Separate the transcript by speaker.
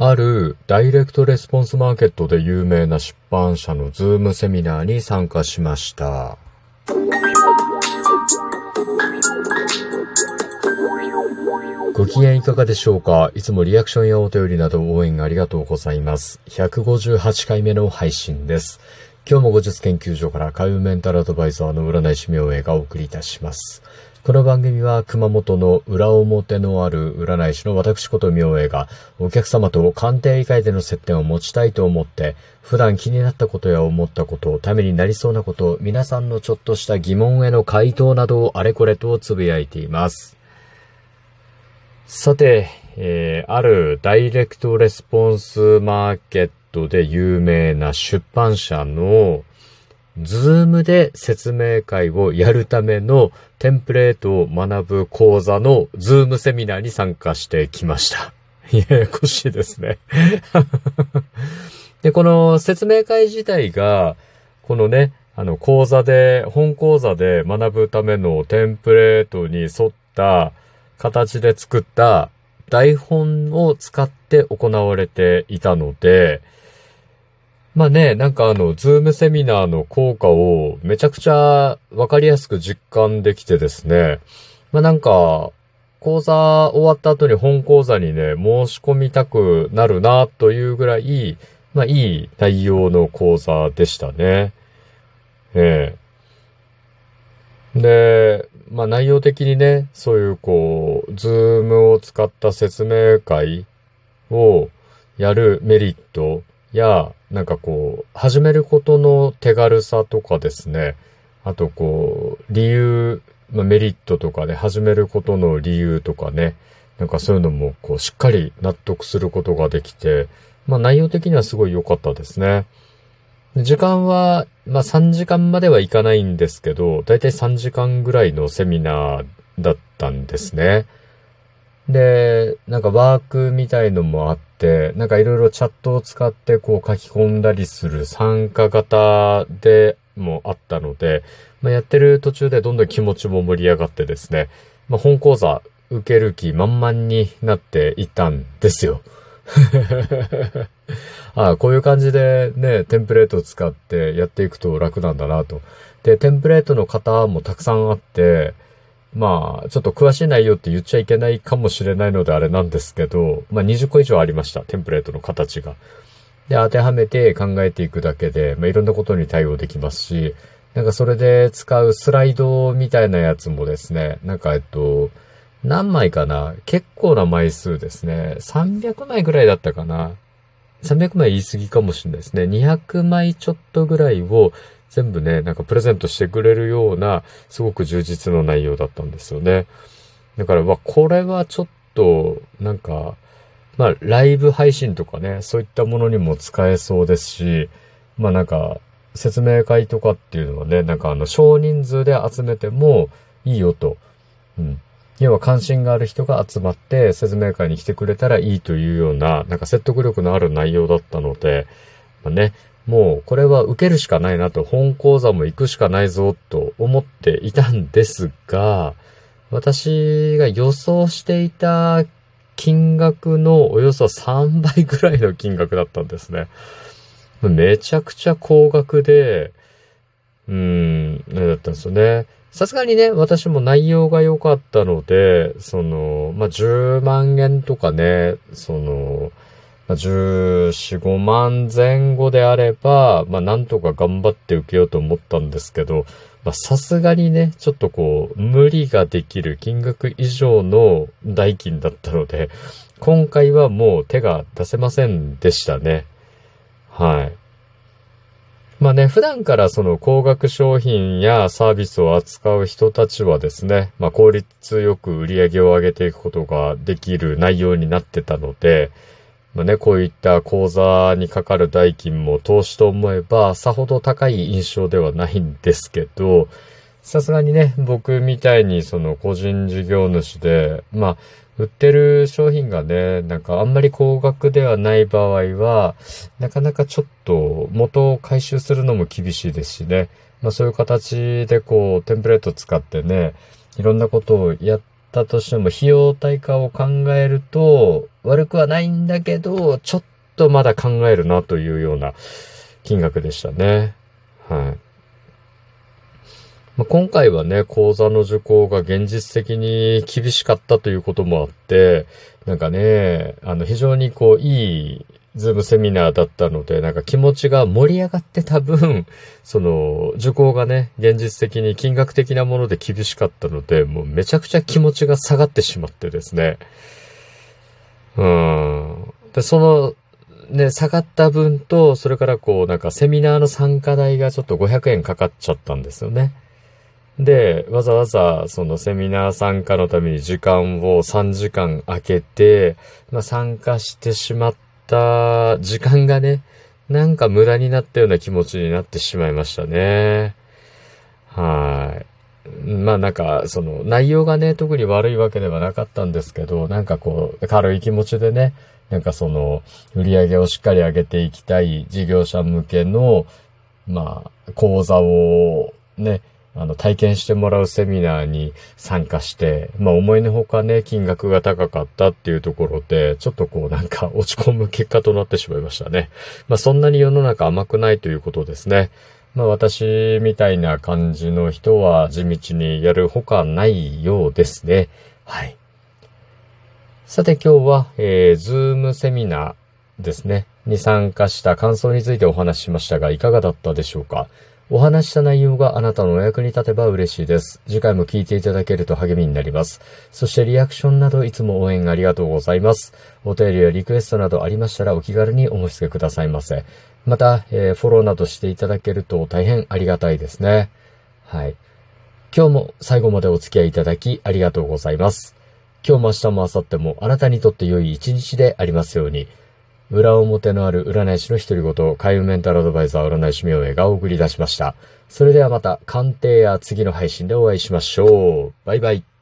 Speaker 1: あるダイレクトレスポンスマーケットで有名な出版社のズームセミナーに参加しました。ご機嫌いかがでしょうか？いつもリアクションやお便りなど応援ありがとうございます。158回目の配信です。今日も後日研究所から海運メンタルアドバイザーの占い師明恵がお送りいたします。この番組は熊本の裏表のある占い師の私こと明恵がお客様と鑑定以外での接点を持ちたいと思って普段気になったことや思ったこと、ためになりそうなこと、皆さんのちょっとした疑問への回答などをあれこれとつぶやいています。さて、えー、あるダイレクトレスポンスマーケットで有名な出版社のズームで説明会をやるためのテンプレートを学ぶ講座のズームセミナーに参加してきました。ややこしいですね で、この説明会自体が、このね、あの講座で、本講座で学ぶためのテンプレートに沿った形で作った台本を使って行われていたので、まあね、なんかあの、ズームセミナーの効果をめちゃくちゃわかりやすく実感できてですね、まあなんか、講座終わった後に本講座にね、申し込みたくなるなというぐらい、まあいい内容の講座でしたね。ええで、まあ内容的にね、そういうこう、ズームを使った説明会をやるメリットや、なんかこう、始めることの手軽さとかですね、あとこう、理由、まあ、メリットとかね、始めることの理由とかね、なんかそういうのもこう、しっかり納得することができて、まあ内容的にはすごい良かったですね。時間は、まあ3時間まではいかないんですけど、だいたい3時間ぐらいのセミナーだったんですね。で、なんかワークみたいのもあって、なんかいろいろチャットを使ってこう書き込んだりする参加型でもあったので、まあ、やってる途中でどんどん気持ちも盛り上がってですね、まあ、本講座受ける気満々になっていたんですよ。ああ、こういう感じでね、テンプレートを使ってやっていくと楽なんだなと。で、テンプレートの型もたくさんあって、まあ、ちょっと詳しい内容って言っちゃいけないかもしれないのであれなんですけど、まあ20個以上ありました、テンプレートの形が。で、当てはめて考えていくだけで、まあいろんなことに対応できますし、なんかそれで使うスライドみたいなやつもですね、なんかえっと、何枚かな結構な枚数ですね。300枚ぐらいだったかな ?300 枚言い過ぎかもしれないですね。200枚ちょっとぐらいを全部ね、なんかプレゼントしてくれるような、すごく充実の内容だったんですよね。だから、わ、これはちょっと、なんか、まあ、ライブ配信とかね、そういったものにも使えそうですし、まあなんか、説明会とかっていうのはね、なんかあの、少人数で集めてもいいよと。うん。要は関心がある人が集まって説明会に来てくれたらいいというような、なんか説得力のある内容だったので、まあね、もうこれは受けるしかないなと、本講座も行くしかないぞと思っていたんですが、私が予想していた金額のおよそ3倍ぐらいの金額だったんですね。めちゃくちゃ高額で、うーん、だったんですよね。さすがにね、私も内容が良かったので、その、まあ、10万円とかね、その、まあ、14、5万前後であれば、まあ、なんとか頑張って受けようと思ったんですけど、まあさすがにね、ちょっとこう、無理ができる金額以上の代金だったので、今回はもう手が出せませんでしたね。はい。まあね、普段からその高額商品やサービスを扱う人たちはですね、まあ効率よく売り上げを上げていくことができる内容になってたので、まあね、こういった口座にかかる代金も投資と思えば、さほど高い印象ではないんですけど、さすがにね、僕みたいにその個人事業主で、まあ、売ってる商品がね、なんかあんまり高額ではない場合は、なかなかちょっと元を回収するのも厳しいですしね。まあそういう形でこう、テンプレート使ってね、いろんなことをやったとしても費用対価を考えると、悪くはないんだけど、ちょっとまだ考えるなというような金額でしたね。はい。ま、今回はね、講座の受講が現実的に厳しかったということもあって、なんかね、あの、非常にこう、いいズームセミナーだったので、なんか気持ちが盛り上がってた分、その、受講がね、現実的に金額的なもので厳しかったので、もうめちゃくちゃ気持ちが下がってしまってですね。その、ね、下がった分と、それからこう、なんかセミナーの参加代がちょっと500円かかっちゃったんですよね。で、わざわざそのセミナー参加のために時間を3時間空けて、まあ、参加してしまった時間がね、なんか無駄になったような気持ちになってしまいましたね。はい。まあなんか、その内容がね、特に悪いわけではなかったんですけど、なんかこう、軽い気持ちでね、なんかその、売り上げをしっかり上げていきたい事業者向けの、まあ、講座をね、あの、体験してもらうセミナーに参加して、まあ思いのほかね、金額が高かったっていうところで、ちょっとこうなんか落ち込む結果となってしまいましたね。まあそんなに世の中甘くないということですね。まあ私みたいな感じの人は地道にやるほかないようですね。はい。さて今日は、えー、ズームセミナーですね、に参加した感想についてお話ししましたが、いかがだったでしょうかお話した内容があなたのお役に立てば嬉しいです。次回も聞いていただけると励みになります。そしてリアクションなどいつも応援ありがとうございます。お便りやリクエストなどありましたらお気軽にお申し付けくださいませ。また、えー、フォローなどしていただけると大変ありがたいですね。はい。今日も最後までお付き合いいただきありがとうございます。今日も明日も明後日もあなたにとって良い一日でありますように。裏表のある占い師の独り言、開運メンタルアドバイザー占い師明恵がお送り出しました。それではまた鑑定や次の配信でお会いしましょう。バイバイ。